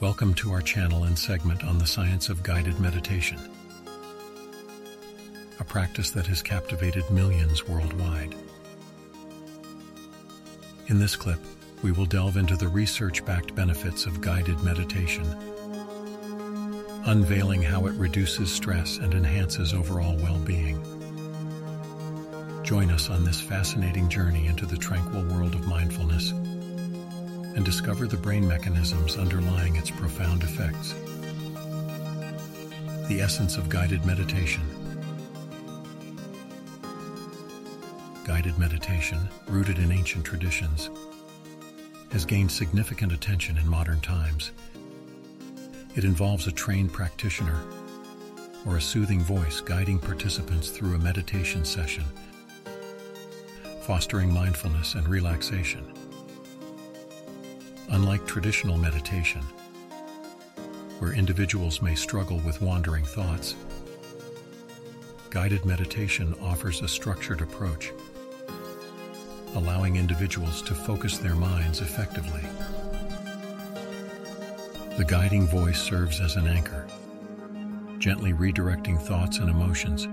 Welcome to our channel and segment on the science of guided meditation, a practice that has captivated millions worldwide. In this clip, we will delve into the research-backed benefits of guided meditation, unveiling how it reduces stress and enhances overall well-being. Join us on this fascinating journey into the tranquil world of mindfulness and discover the brain mechanisms underlying its profound effects. The essence of guided meditation. Guided meditation, rooted in ancient traditions, has gained significant attention in modern times. It involves a trained practitioner or a soothing voice guiding participants through a meditation session, fostering mindfulness and relaxation. Unlike traditional meditation, where individuals may struggle with wandering thoughts, guided meditation offers a structured approach, allowing individuals to focus their minds effectively. The guiding voice serves as an anchor, gently redirecting thoughts and emotions,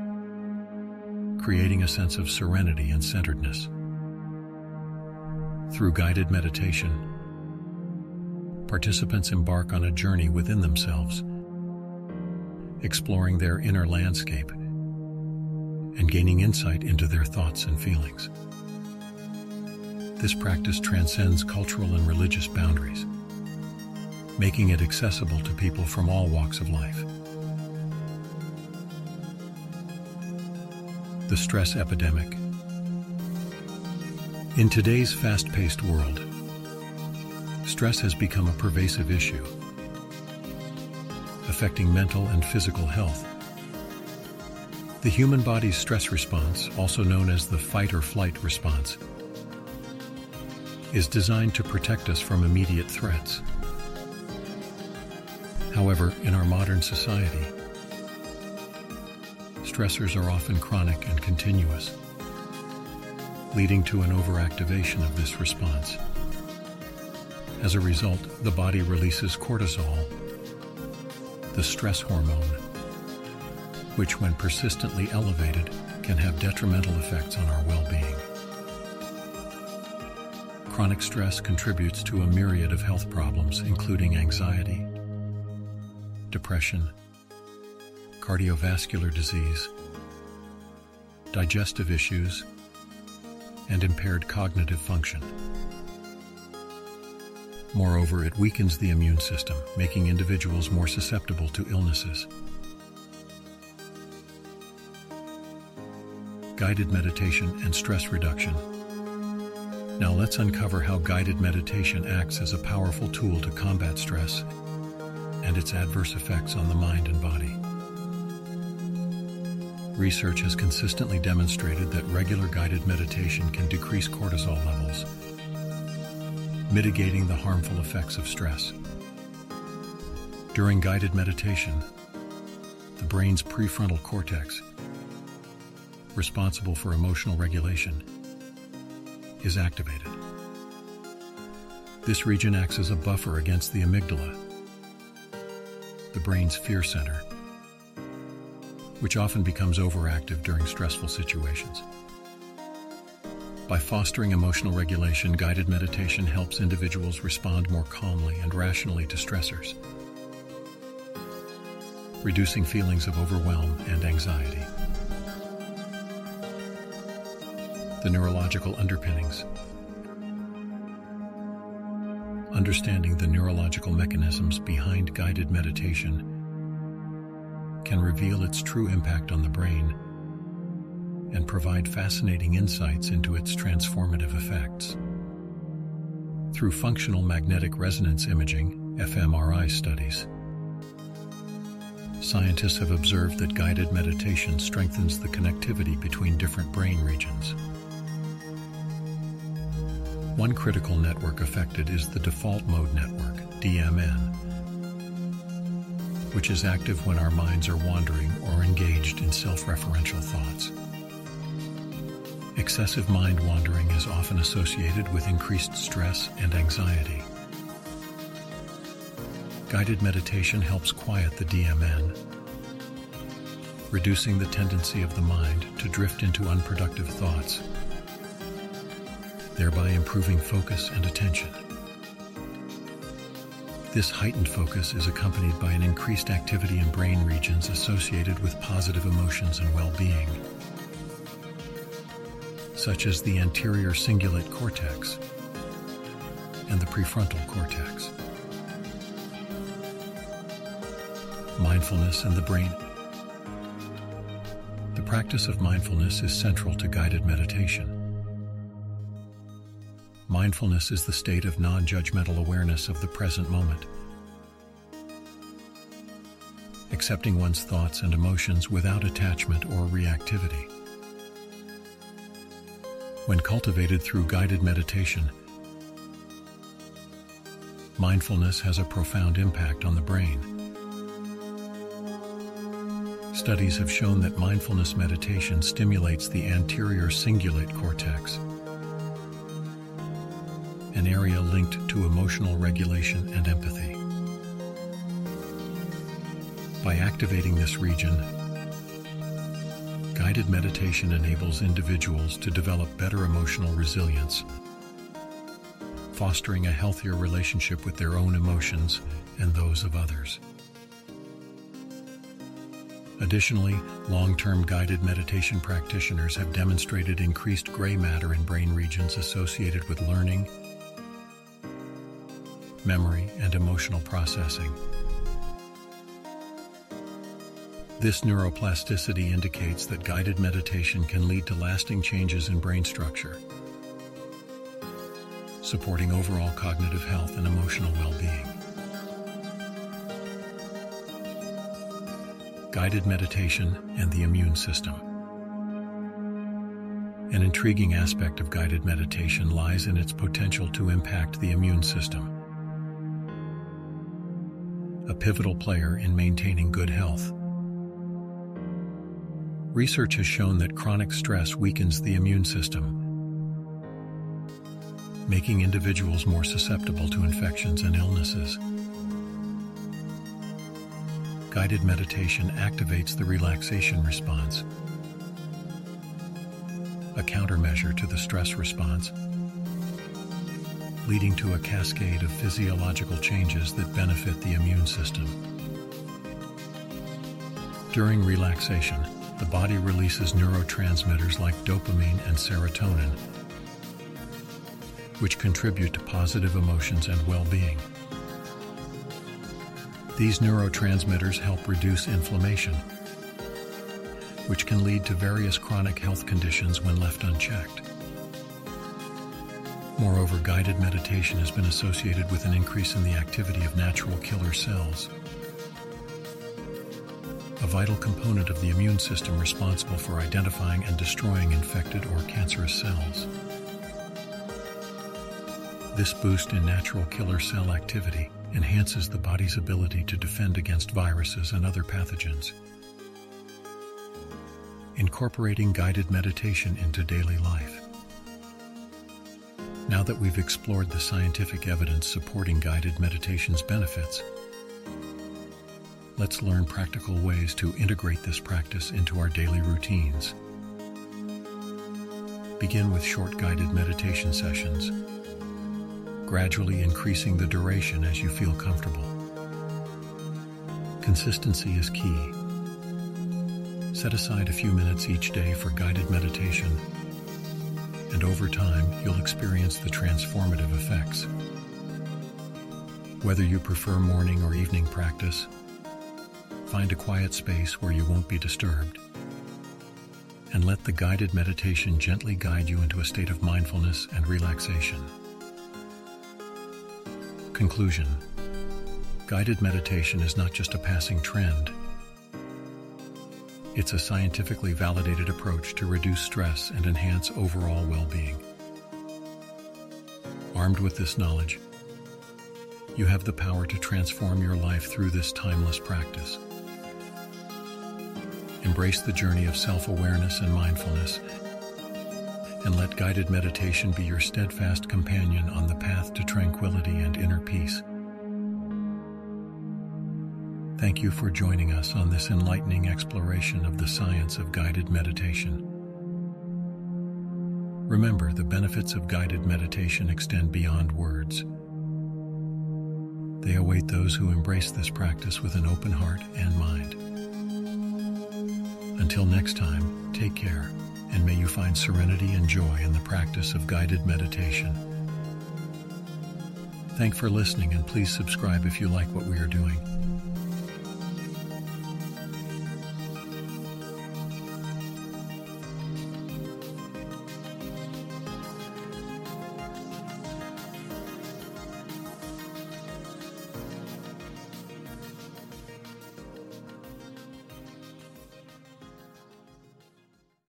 creating a sense of serenity and centeredness. Through guided meditation, participants embark on a journey within themselves, exploring their inner landscape and gaining insight into their thoughts and feelings. This practice transcends cultural and religious boundaries, making it accessible to people from all walks of life. The stress epidemic. In today's fast-paced world, stress has become a pervasive issue, affecting mental and physical health. The human body's stress response, also known as the fight or flight response, is designed to protect us from immediate threats. However, in our modern society, stressors are often chronic and continuous, leading to an overactivation of this response. As a result, the body releases cortisol, the stress hormone, which when persistently elevated can have detrimental effects on our well-being. Chronic stress contributes to a myriad of health problems, including anxiety, depression, cardiovascular disease, digestive issues, and impaired cognitive function. Moreover, it weakens the immune system, making individuals more susceptible to illnesses. Guided meditation and stress reduction. Now let's uncover how guided meditation acts as a powerful tool to combat stress and its adverse effects on the mind and body. Research has consistently demonstrated that regular guided meditation can decrease cortisol levels, mitigating the harmful effects of stress. During guided meditation, the brain's prefrontal cortex, responsible for emotional regulation, is activated. This region acts as a buffer against the amygdala, the brain's fear center, which often becomes overactive during stressful situations. By fostering emotional regulation, guided meditation helps individuals respond more calmly and rationally to stressors, reducing feelings of overwhelm and anxiety. The neurological underpinnings. Understanding the neurological mechanisms behind guided meditation can reveal its true impact on the brain and provide fascinating insights into its transformative effects. Through functional magnetic resonance imaging, fMRI studies, scientists have observed that guided meditation strengthens the connectivity between different brain regions. One critical network affected is the default mode network, DMN, which is active when our minds are wandering or engaged in self-referential thoughts. Excessive mind wandering is often associated with increased stress and anxiety. Guided meditation helps quiet the DMN, reducing the tendency of the mind to drift into unproductive thoughts, thereby improving focus and attention. This heightened focus is accompanied by an increased activity in brain regions associated with positive emotions and well-being, such as the anterior cingulate cortex and the prefrontal cortex. Mindfulness and the brain. The practice of mindfulness is central to guided meditation. Mindfulness is the state of non judgmental awareness of the present moment. Accepting one's thoughts and emotions without attachment or reactivity. When cultivated through guided meditation, mindfulness has a profound impact on the brain. Studies have shown that mindfulness meditation stimulates the anterior cingulate cortex, an area linked to emotional regulation and empathy. By activating this region, guided meditation enables individuals to develop better emotional resilience, fostering a healthier relationship with their own emotions and those of others. Additionally, long-term guided meditation practitioners have demonstrated increased gray matter in brain regions associated with learning, memory, and emotional processing. This neuroplasticity indicates that guided meditation can lead to lasting changes in brain structure, supporting overall cognitive health and emotional well-being. Guided meditation and the immune system. An intriguing aspect of guided meditation lies in its potential to impact the immune system a pivotal player in maintaining good health. Research has shown that chronic stress weakens the immune system, making individuals more susceptible to infections and illnesses. Guided meditation activates the relaxation response, a countermeasure to the stress response leading to a cascade of physiological changes that benefit the immune system. During relaxation, the body releases neurotransmitters like dopamine and serotonin, which contribute to positive emotions and well-being. These neurotransmitters help reduce inflammation, which can lead to various chronic health conditions when left unchecked. Moreover, guided meditation has been associated with an increase in the activity of natural killer cells, vital component of the immune system responsible for identifying and destroying infected or cancerous cells. This boost in natural killer cell activity enhances the body's ability to defend against viruses and other pathogens. Incorporating guided meditation into daily life. Now that we've explored the scientific evidence supporting guided meditation's benefits, let's learn practical ways to integrate this practice into our daily routines. Begin with short guided meditation sessions, gradually increasing the duration as you feel comfortable. Consistency is key. Set aside a few minutes each day for guided meditation and over time you'll experience the transformative effects. Whether you prefer morning or evening practice, find a quiet space where you won't be disturbed, and let the guided meditation gently guide you into a state of mindfulness and relaxation. Conclusion Guided meditation is not just a passing trend it's a scientifically validated approach to reduce stress and enhance overall well-being. Armed with this knowledge, you have the power to transform your life through this timeless practice. Embrace the journey of self-awareness and mindfulness, and let guided meditation be your steadfast companion on the path to tranquility and inner peace. Thank you for joining us on this enlightening exploration of the science of guided meditation. Remember, the benefits of guided meditation extend beyond words. They await those who embrace this practice with an open heart and mind. Until next time, take care, and may you find serenity and joy in the practice of guided meditation. Thank for listening and please subscribe if you like what we are doing.